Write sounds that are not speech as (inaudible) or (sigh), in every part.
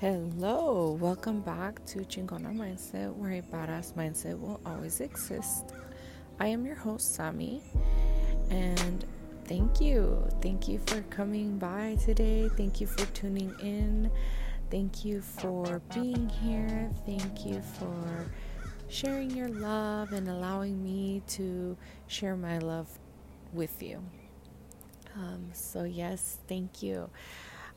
Hello, welcome back to Chingona Mindset, where a badass mindset will always exist. I am your host, Sami, and thank you. Thank you for coming by today. Thank you for tuning in. Thank you for being here. Thank you for sharing your love and allowing me to share my love with you. Um, so, yes, thank you.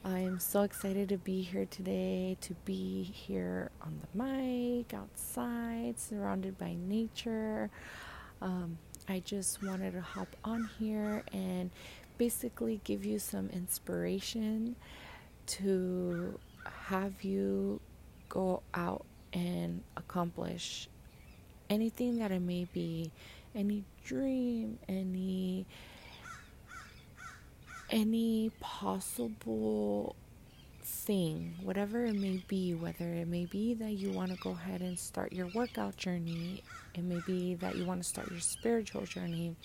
I'm so excited to be here today, to be here on the mic, outside, surrounded by nature. Um, I just wanted to hop on here and basically give you some inspiration to have you go out and accomplish anything that it may be, any dream, any any possible thing, whatever it may be, whether it may be that you want to go ahead and start your workout journey, it may be that you want to start your spiritual journey,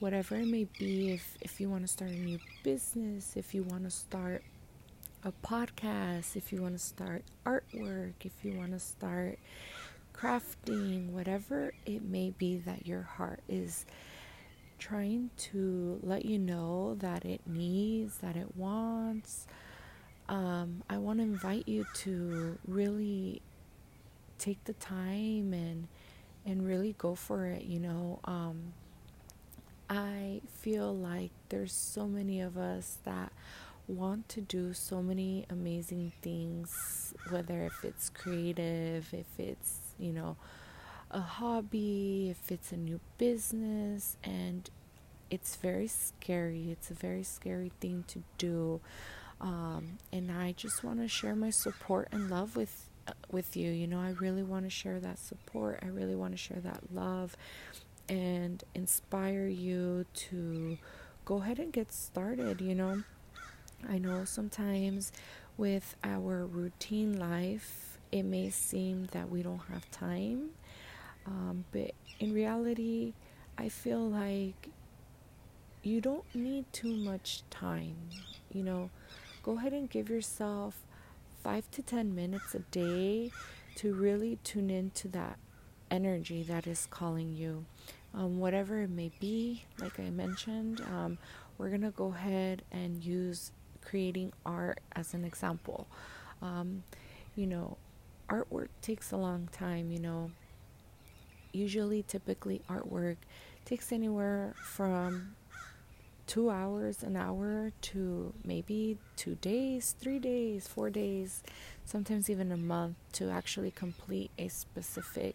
whatever it may be, if, if you want to start a new business, if you want to start a podcast, if you want to start artwork, if you want to start crafting, whatever it may be that your heart is trying to let you know that it needs, that it wants. Um, I want to invite you to really take the time and and really go for it. You know, um, I feel like there's so many of us that want to do so many amazing things, whether if it's creative, if it's you know a hobby, if it's a new business, and it's very scary. It's a very scary thing to do. Um, and I just want to share my support and love with uh, with you. You know, I really want to share that support. I really want to share that love and inspire you to go ahead and get started, you know. I know sometimes with our routine life, it may seem that we don't have time um, but in reality, I feel like you don't need too much time. You know, go ahead and give yourself five to ten minutes a day to really tune into that energy that is calling you. Um, whatever it may be, like I mentioned, um, we're going to go ahead and use creating art as an example. Um, you know, artwork takes a long time, you know usually typically artwork takes anywhere from two hours an hour to maybe two days three days four days sometimes even a month to actually complete a specific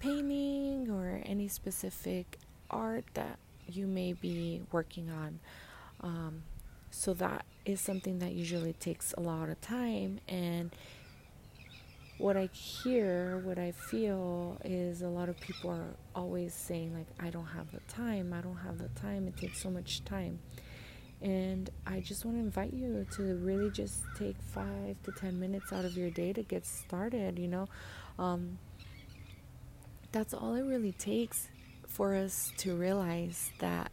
painting or any specific art that you may be working on. Um, so that is something that usually takes a lot of time and what I hear, what I feel is a lot of people are always saying, like, I don't have the time, I don't have the time, it takes so much time. And I just want to invite you to really just take five to ten minutes out of your day to get started, you know. Um, that's all it really takes for us to realize that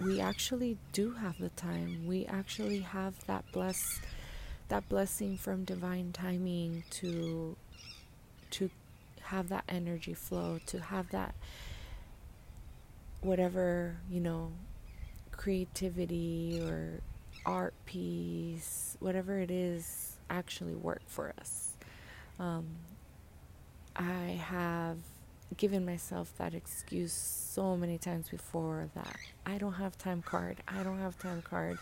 we actually do have the time. We actually have that blessed that blessing from divine timing to to have that energy flow to have that whatever you know creativity or art piece whatever it is actually work for us. Um, i have given myself that excuse so many times before that i don't have time card i don't have time card.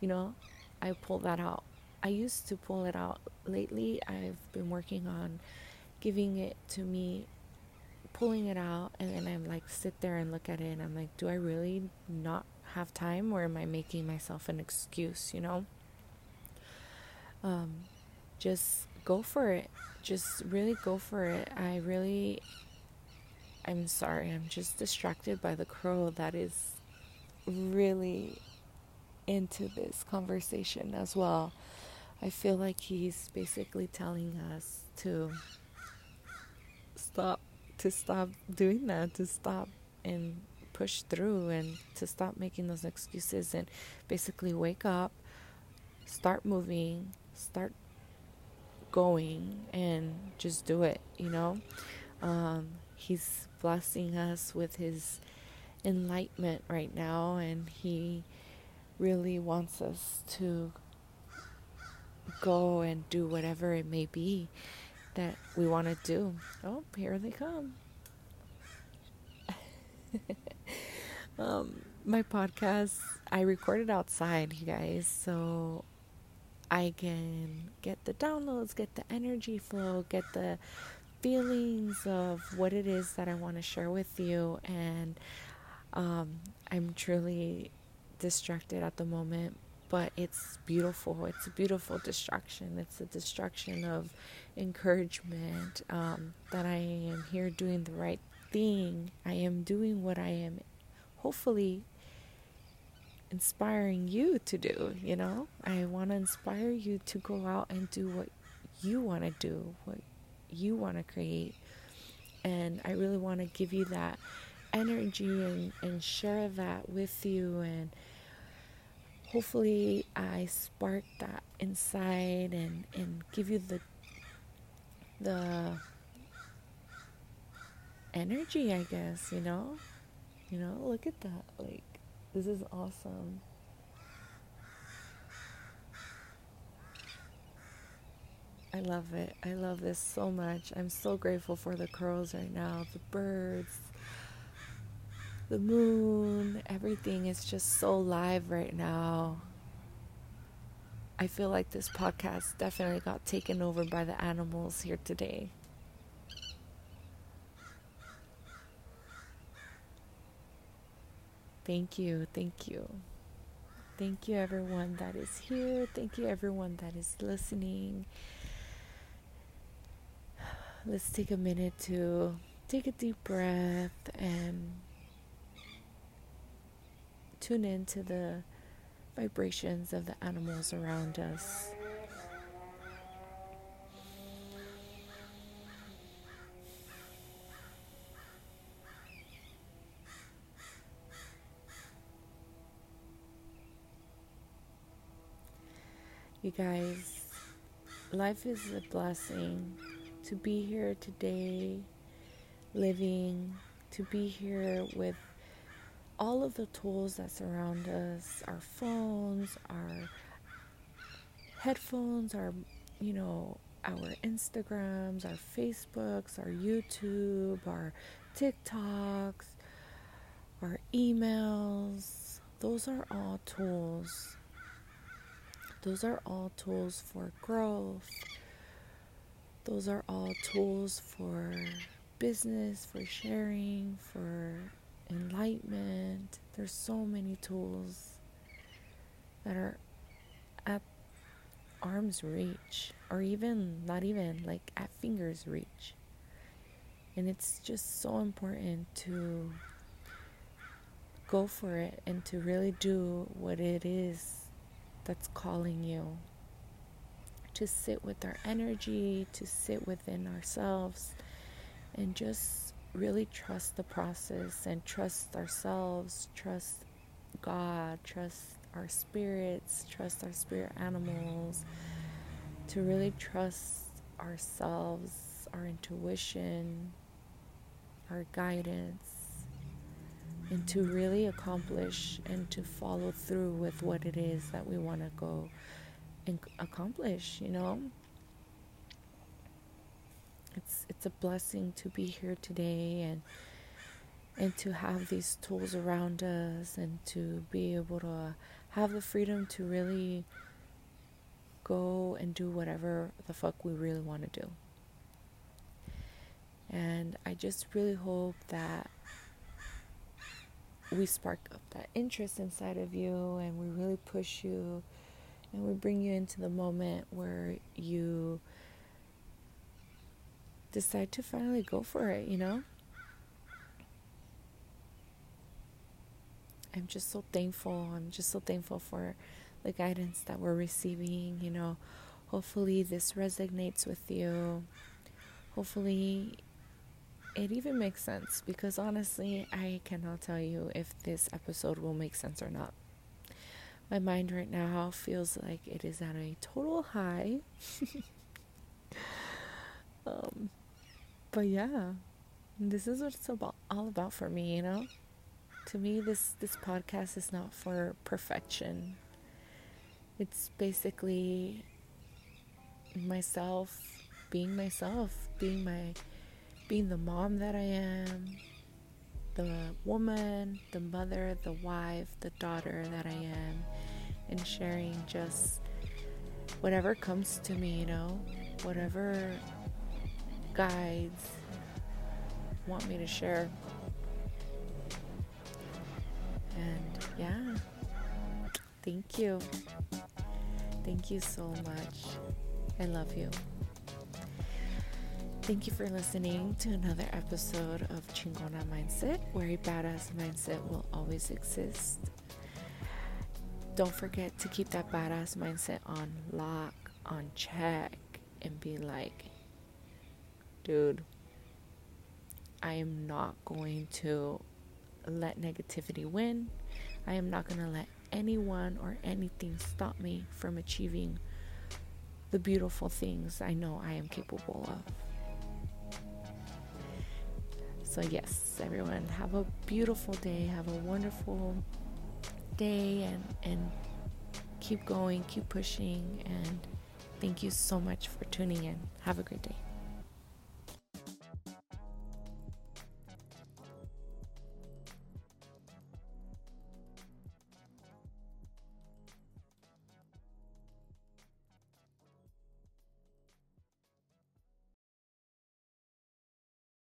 You know i pull that out I used to pull it out. Lately, I've been working on giving it to me, pulling it out, and then I'm like, sit there and look at it, and I'm like, do I really not have time, or am I making myself an excuse, you know? Um, just go for it. Just really go for it. I really, I'm sorry, I'm just distracted by the crow that is really into this conversation as well. I feel like he's basically telling us to stop to stop doing that, to stop and push through and to stop making those excuses and basically wake up, start moving, start going and just do it, you know? Um, he's blessing us with his enlightenment right now, and he really wants us to go and do whatever it may be that we want to do. Oh, here they come. (laughs) um, my podcast, I recorded outside, you guys, so I can get the downloads, get the energy flow, get the feelings of what it is that I want to share with you. And um, I'm truly distracted at the moment, but it's beautiful. It's a beautiful distraction. It's a distraction of encouragement um, that I am here doing the right thing. I am doing what I am hopefully inspiring you to do, you know? I want to inspire you to go out and do what you want to do, what you want to create. And I really want to give you that energy and, and share that with you. And hopefully, I spark that inside and, and give you the the energy, I guess, you know? You know, look at that. Like, this is awesome. I love it. I love this so much. I'm so grateful for the curls right now, the birds, the moon, everything is just so live right now. I feel like this podcast definitely got taken over by the animals here today. Thank you, thank you. Thank you, everyone that is here. Thank you, everyone that is listening. Let's take a minute to take a deep breath and tune into the vibrations of the animals around us. You guys, life is a blessing to be here today, living, to be here with all of the tools that surround us our phones, our headphones, our, you know, our Instagrams, our Facebooks, our YouTube, our TikToks, our emails. Those are all tools those are all tools for growth. Those are all tools for business, for sharing, for enlightenment. There's so many tools that are at arm's reach, or even not even like at fingers reach. And it's just so important to go for it and to really do what it is that's calling you. To sit with our energy, to sit within ourselves, and just really trust the process and trust ourselves, trust God, trust our spirits, trust our spirit animals, to really trust ourselves, our intuition, our guidance and to really accomplish and to follow through with what it is that we want to go and accomplish, you know? It's it's a blessing to be here today and and to have these tools around us and to be able to have the freedom to really go and do whatever the fuck we really want to do. And I just really hope that we spark up that interest inside of you and we really push you and we bring you into the moment where you decide to finally go for it, you know? I'm just so thankful. I'm just so thankful for the guidance that we're receiving, you know. Hopefully, this resonates with you. Hopefully, it even makes sense because honestly, I cannot tell you if this episode will make sense or not. My mind right now feels like it is at a total high. (laughs) um, but yeah, this is what it's about, all about for me, you know? To me, this, this podcast is not for perfection. It's basically myself being myself, being my being the mom that I am, the woman, the mother, the wife, the daughter that I am, and sharing just whatever comes to me, you know, whatever guides want me to share. And yeah, thank you. Thank you so much. I love you. Thank you for listening to another episode of Chingona Mindset, where a badass mindset will always exist. Don't forget to keep that badass mindset on lock, on check, and be like, dude, I am not going to let negativity win. I am not going to let anyone or anything stop me from achieving the beautiful things I know I am capable of. So, yes, everyone, have a beautiful day. Have a wonderful day and, and keep going, keep pushing. And thank you so much for tuning in. Have a great day.